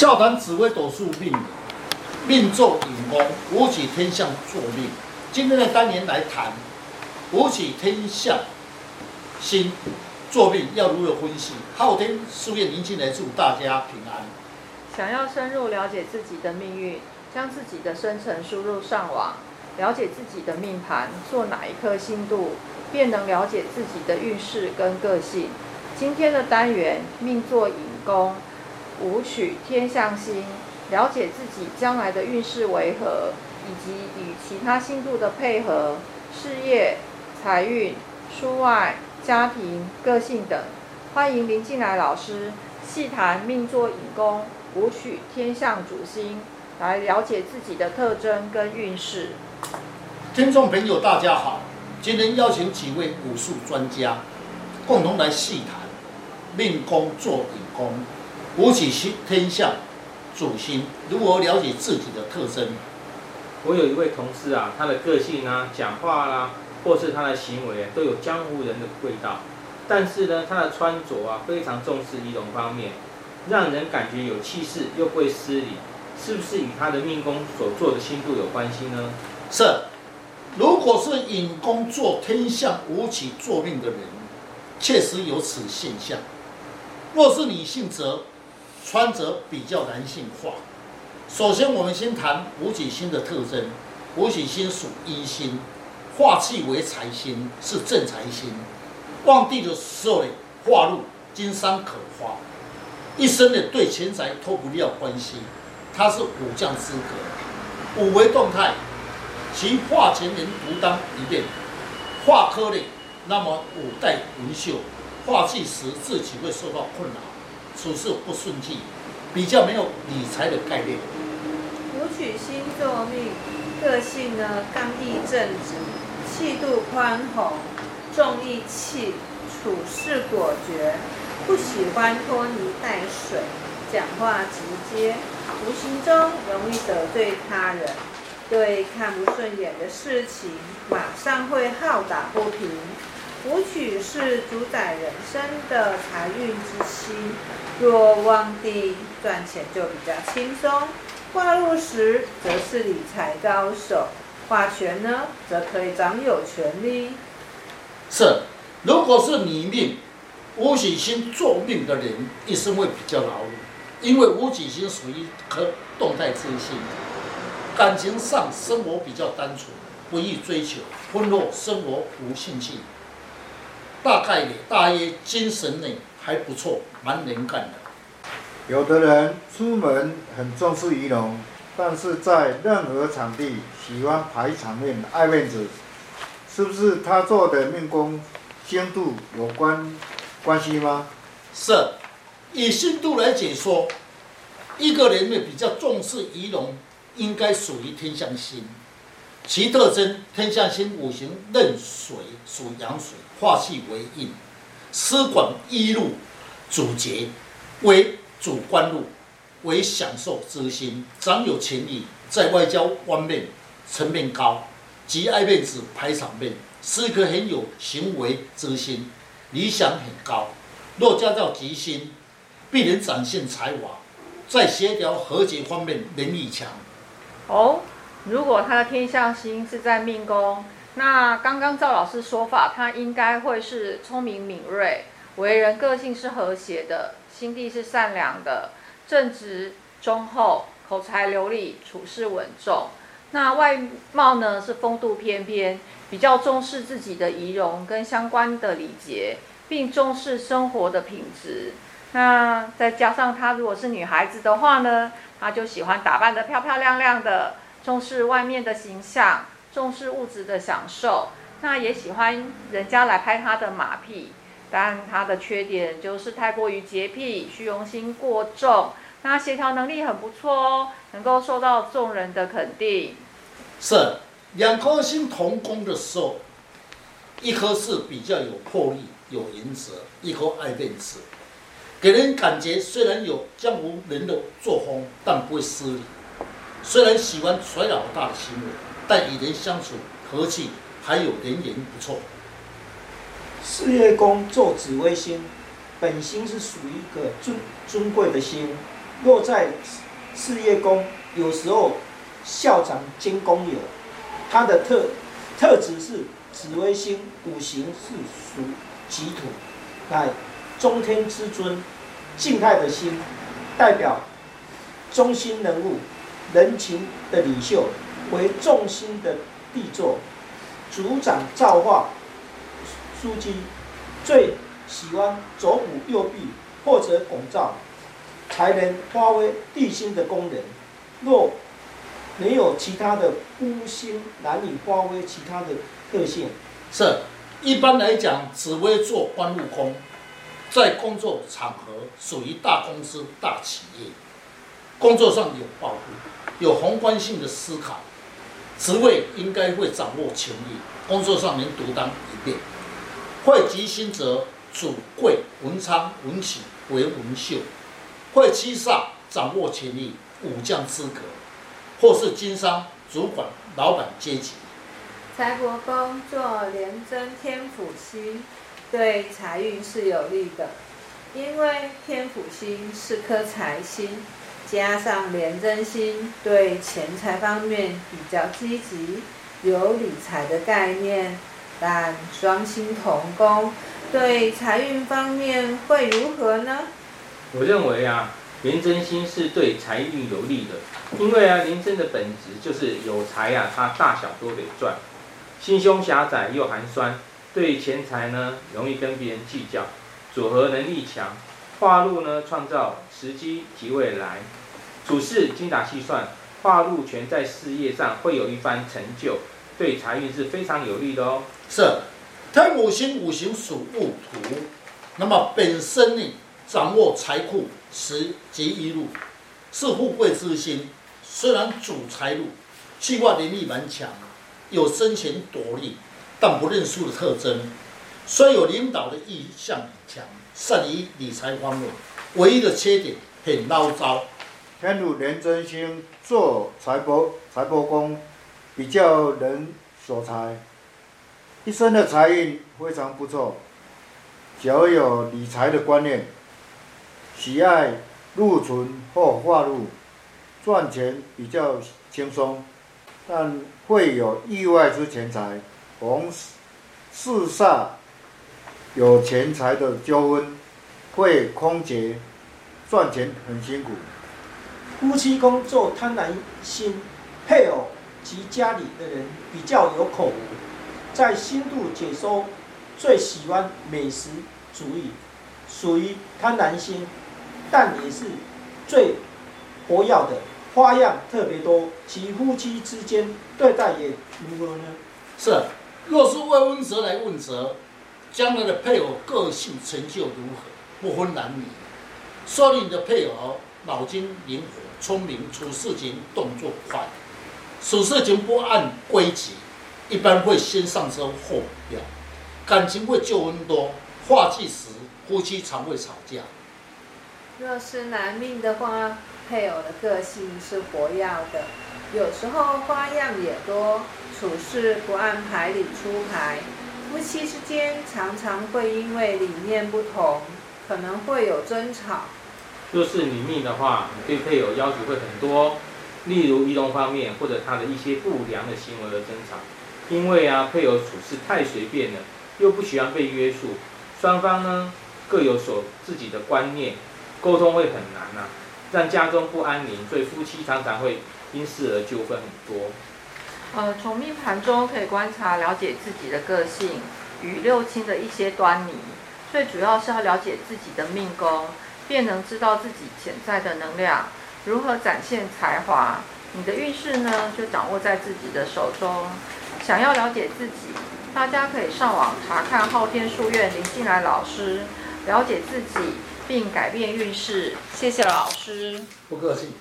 笑谈紫微斗数命，命坐引宫，武曲天相作命。今天的单元来谈武曲天相星作命要如何分析？昊天书院林进来祝大家平安。想要深入了解自己的命运，将自己的生辰输入上网，了解自己的命盘，做哪一颗星度，便能了解自己的运势跟个性。今天的单元命作引宫。武曲天象星，了解自己将来的运势为何，以及与其他星度的配合，事业、财运、出外、家庭、个性等。欢迎林进来老师细谈命坐引宫、武曲天象主星，来了解自己的特征跟运势。听众朋友，大家好，今天邀请几位武术专家，共同来细谈命宫坐引宫。武曲天相主星，如何了解自己的特征？我有一位同事啊，他的个性啊，讲话啦、啊，或是他的行为、啊，都有江湖人的味道。但是呢，他的穿着啊，非常重视仪容方面，让人感觉有气势又不会失礼。是不是与他的命宫所做的星度有关系呢？是。如果是引宫坐天相武曲坐命的人，确实有此现象。若是女性则。穿着比较男性化。首先，我们先谈武曲星的特征。武曲星属阴星，化气为财星，是正财星。旺地的时候呢，化禄，经商可发。一生呢，对钱财脱不了关系。它是武将资格。武为动态，其化权人独当一面。化科呢，那么五带文秀，化气时自己会受到困扰。处事不顺气，比较没有理财的概念。武曲星坐命，个性呢，刚毅正直，气度宽宏，重义气，处事果决，不喜欢拖泥带水，讲话直接，无形中容易得罪他人，对看不顺眼的事情，马上会好打不平。武曲是主宰人生的财运之星，若旺地赚钱就比较轻松。挂禄时则是理财高手，化权呢则可以掌有权力。是，如果是你命，武曲星坐命的人一生会比较劳碌，因为武曲星属于颗动态之星，感情上生活比较单纯，不易追求，婚后生活无兴趣。大概也，大约精神呢还不错，蛮能干的。有的人出门很重视仪容，但是在任何场地喜欢排场面、爱面子，是不是他做的命宫星度有关关系吗？是，以星度来解说，一个人呢比较重视仪容，应该属于天象星。其特征：天相星五行任水，属阳水，化气为阴，司管一路主节，为主官禄，为享受之星，长有权力，在外交方面层面高，极爱面子排场面，是一颗很有行为之星，理想很高。若加到吉星，必能展现才华，在协调和解方面能力强。哦。如果他的天相星是在命宫，那刚刚赵老师说法，他应该会是聪明敏锐，为人个性是和谐的，心地是善良的，正直忠厚，口才流利，处事稳重。那外貌呢是风度翩翩，比较重视自己的仪容跟相关的礼节，并重视生活的品质。那再加上他如果是女孩子的话呢，他就喜欢打扮得漂漂亮亮的。重视外面的形象，重视物质的享受，那也喜欢人家来拍他的马屁。但他的缺点就是太过于洁癖，虚荣心过重。那协调能力很不错哦，能够受到众人的肯定。是两颗星同宫的时候，一颗是比较有魄力、有原则，一颗爱面子，给人感觉虽然有江湖人的作风，但不会失礼。虽然喜欢甩老大的行为，但与人相处和气，还有人缘不错。事业宫坐紫微星，本星是属于一个尊尊贵的星，落在事业宫，有时候校长兼工友，他的特特质是紫微星，五行是属己土，乃中天之尊，静态的心，代表中心人物，人情的领袖，为重心的地座，主掌造化，书记，最喜欢左辅右弼或者拱照，才能发挥地心的功能。若没有其他的孤星，难以发挥其他的特性。是，一般来讲，紫微坐官禄宫，在工作场合属于大公司、大企业，工作上有抱负，有宏观性的思考，职位应该会掌握权力，工作上能独当一面。会吉星则主贵文昌文曲为文秀，会七煞掌握权力，武将资格。或是经商、主管、老板阶级。财帛宫做廉贞天府星，对财运是有利的，因为天府星是颗财星，加上廉贞星，对钱财方面比较积极，有理财的概念。但双星同宫，对财运方面会如何呢？我认为啊。廉贞星是对财运有利的，因为啊，廉贞的本质就是有财啊，它大小都得赚。心胸狭窄又寒酸，对钱财呢容易跟别人计较，组合能力强。化禄呢创造时机及未来，处事精打细算。化禄权在事业上会有一番成就，对财运是非常有利的哦。是，天五行五行属戊土，那么本身呢掌握财库。时及一路是富贵之星，虽然主财路，计划能力蛮强，有生钱夺利，但不认输的特征。虽有领导的意向很强，善于理财方面，唯一的缺点很唠叨。天府廉贞星做财帛财帛宫，比较能守财，一生的财运非常不错，只要有理财的观念。喜爱禄存或化入，赚钱比较轻松，但会有意外之钱财，逢四煞有钱财的纠纷，会空劫，赚钱很辛苦。夫妻宫做贪婪心，配偶及家里的人比较有口福，在星度解说最喜欢美食主义，属于贪婪心。但也是最活跃的，花样特别多。其夫妻之间对待也如何呢？是，若是为问责来问责，将来的配偶个性成就如何，不分男女。说你的配偶脑筋灵活、聪明，处事情动作快，处事情不按规矩，一般会先上车后补票，感情会纠纷多，化忌时夫妻常会吵架。若是男命的话，配偶的个性是活跃的，有时候花样也多，处事不按牌理出牌，夫妻之间常常会因为理念不同，可能会有争吵。若是女命的话，对配偶要求会很多，例如仪容方面或者他的一些不良的行为而争吵，因为啊，配偶处事太随便了，又不喜欢被约束，双方呢各有所自己的观念。沟通会很难、啊，让家中不安宁，所以夫妻常常会因事而纠纷很多。呃，从命盘中可以观察了解自己的个性与六亲的一些端倪，最主要是要了解自己的命宫，便能知道自己潜在的能量如何展现才华。你的运势呢，就掌握在自己的手中。想要了解自己，大家可以上网查看昊天书院林进来老师，了解自己。并改变运势，谢谢老师。不客气。